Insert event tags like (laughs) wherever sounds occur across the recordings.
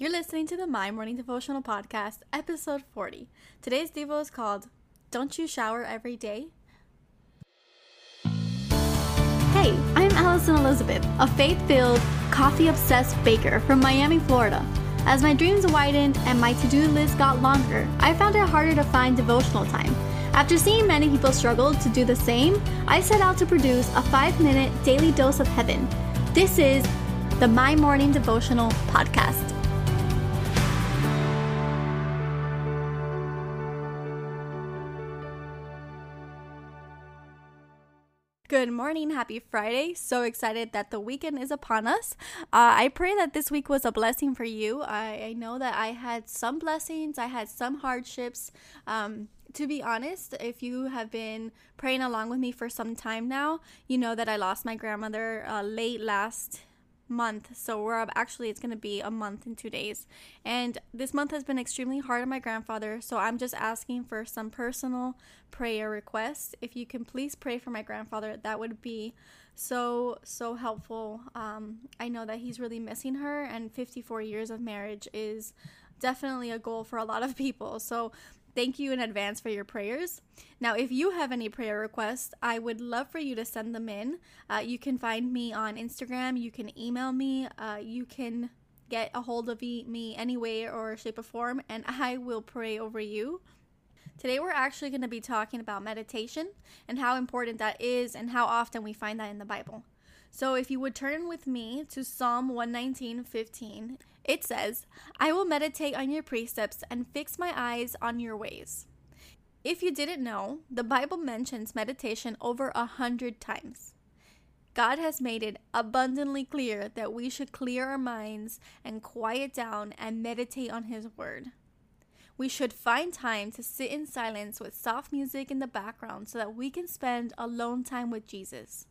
You're listening to the My Morning Devotional Podcast, episode 40. Today's Devo is called Don't You Shower Every Day? Hey, I'm Alison Elizabeth, a faith filled, coffee obsessed baker from Miami, Florida. As my dreams widened and my to do list got longer, I found it harder to find devotional time. After seeing many people struggle to do the same, I set out to produce a five minute daily dose of heaven. This is the My Morning Devotional Podcast. Good morning. Happy Friday. So excited that the weekend is upon us. Uh, I pray that this week was a blessing for you. I, I know that I had some blessings, I had some hardships. Um, to be honest, if you have been praying along with me for some time now, you know that I lost my grandmother uh, late last month. So we're actually it's going to be a month and 2 days. And this month has been extremely hard on my grandfather, so I'm just asking for some personal prayer requests. If you can please pray for my grandfather, that would be so so helpful. Um, I know that he's really missing her and 54 years of marriage is definitely a goal for a lot of people. So Thank you in advance for your prayers. Now, if you have any prayer requests, I would love for you to send them in. Uh, you can find me on Instagram, you can email me, uh, you can get a hold of me any way or shape or form, and (laughs) I will pray over you. Today, we're actually going to be talking about meditation and how important that is and how often we find that in the Bible. So, if you would turn with me to Psalm 119 15, it says, I will meditate on your precepts and fix my eyes on your ways. If you didn't know, the Bible mentions meditation over a hundred times. God has made it abundantly clear that we should clear our minds and quiet down and meditate on His Word. We should find time to sit in silence with soft music in the background so that we can spend alone time with Jesus.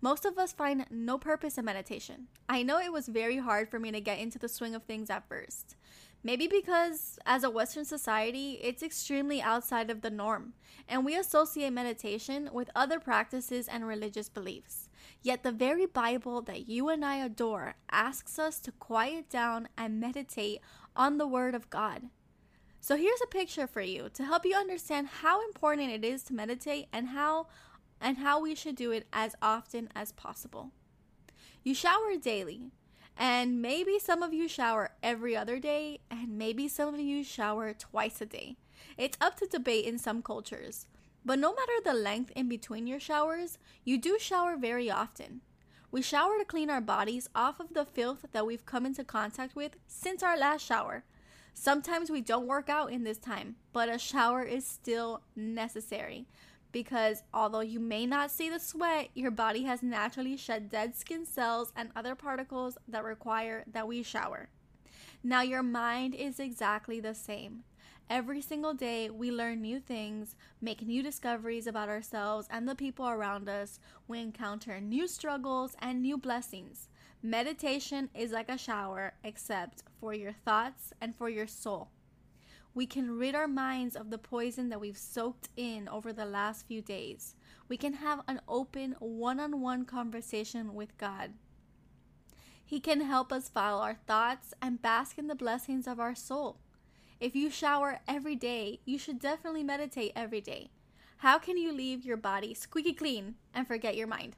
Most of us find no purpose in meditation. I know it was very hard for me to get into the swing of things at first. Maybe because, as a Western society, it's extremely outside of the norm, and we associate meditation with other practices and religious beliefs. Yet, the very Bible that you and I adore asks us to quiet down and meditate on the Word of God. So, here's a picture for you to help you understand how important it is to meditate and how and how we should do it as often as possible. You shower daily, and maybe some of you shower every other day, and maybe some of you shower twice a day. It's up to debate in some cultures, but no matter the length in between your showers, you do shower very often. We shower to clean our bodies off of the filth that we've come into contact with since our last shower. Sometimes we don't work out in this time, but a shower is still necessary because although you may not see the sweat, your body has naturally shed dead skin cells and other particles that require that we shower. Now, your mind is exactly the same. Every single day, we learn new things, make new discoveries about ourselves and the people around us. We encounter new struggles and new blessings. Meditation is like a shower, except for your thoughts and for your soul we can rid our minds of the poison that we've soaked in over the last few days. We can have an open, one on one conversation with God. He can help us follow our thoughts and bask in the blessings of our soul. If you shower every day, you should definitely meditate every day. How can you leave your body squeaky clean and forget your mind?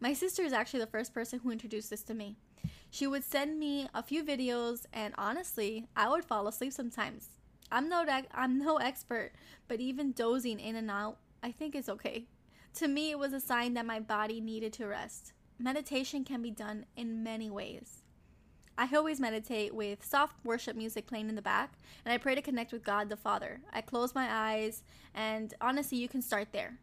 My sister is actually the first person who introduced this to me. She would send me a few videos, and honestly, I would fall asleep sometimes. I'm no I'm no expert, but even dozing in and out, I think it's okay. To me, it was a sign that my body needed to rest. Meditation can be done in many ways. I always meditate with soft worship music playing in the back, and I pray to connect with God the Father. I close my eyes, and honestly, you can start there.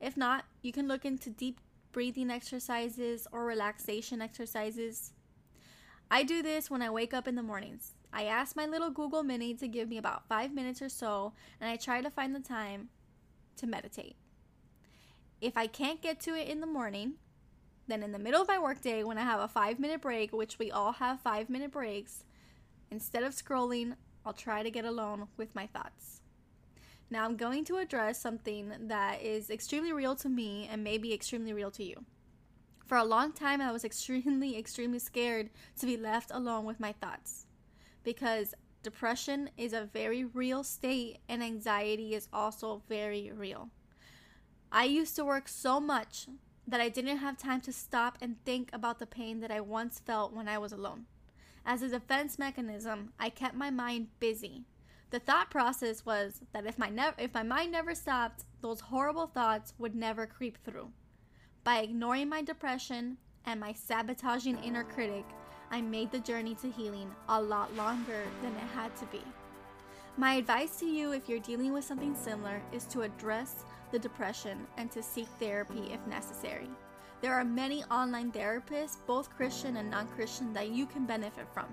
If not, you can look into deep breathing exercises or relaxation exercises. I do this when I wake up in the mornings. I asked my little Google Mini to give me about five minutes or so, and I try to find the time to meditate. If I can't get to it in the morning, then in the middle of my workday, when I have a five minute break, which we all have five minute breaks, instead of scrolling, I'll try to get alone with my thoughts. Now, I'm going to address something that is extremely real to me and maybe extremely real to you. For a long time, I was extremely, (laughs) extremely scared to be left alone with my thoughts. Because depression is a very real state and anxiety is also very real. I used to work so much that I didn't have time to stop and think about the pain that I once felt when I was alone. As a defense mechanism, I kept my mind busy. The thought process was that if my ne- if my mind never stopped, those horrible thoughts would never creep through. By ignoring my depression and my sabotaging inner critic, I made the journey to healing a lot longer than it had to be. My advice to you if you're dealing with something similar is to address the depression and to seek therapy if necessary. There are many online therapists, both Christian and non Christian, that you can benefit from.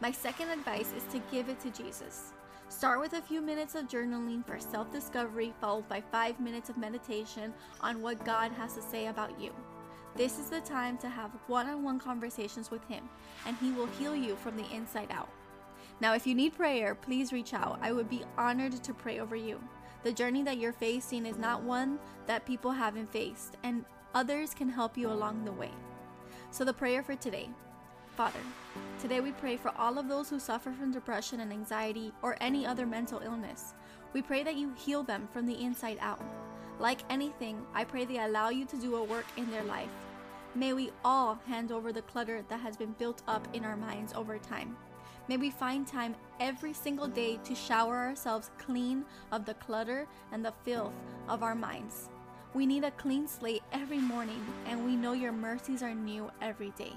My second advice is to give it to Jesus. Start with a few minutes of journaling for self discovery, followed by five minutes of meditation on what God has to say about you. This is the time to have one on one conversations with Him, and He will heal you from the inside out. Now, if you need prayer, please reach out. I would be honored to pray over you. The journey that you're facing is not one that people haven't faced, and others can help you along the way. So, the prayer for today Father, today we pray for all of those who suffer from depression and anxiety or any other mental illness. We pray that you heal them from the inside out. Like anything, I pray they allow you to do a work in their life. May we all hand over the clutter that has been built up in our minds over time. May we find time every single day to shower ourselves clean of the clutter and the filth of our minds. We need a clean slate every morning, and we know your mercies are new every day.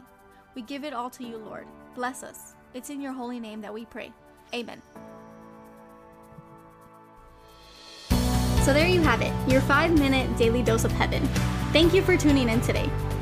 We give it all to you, Lord. Bless us. It's in your holy name that we pray. Amen. So there you have it, your five minute daily dose of heaven. Thank you for tuning in today.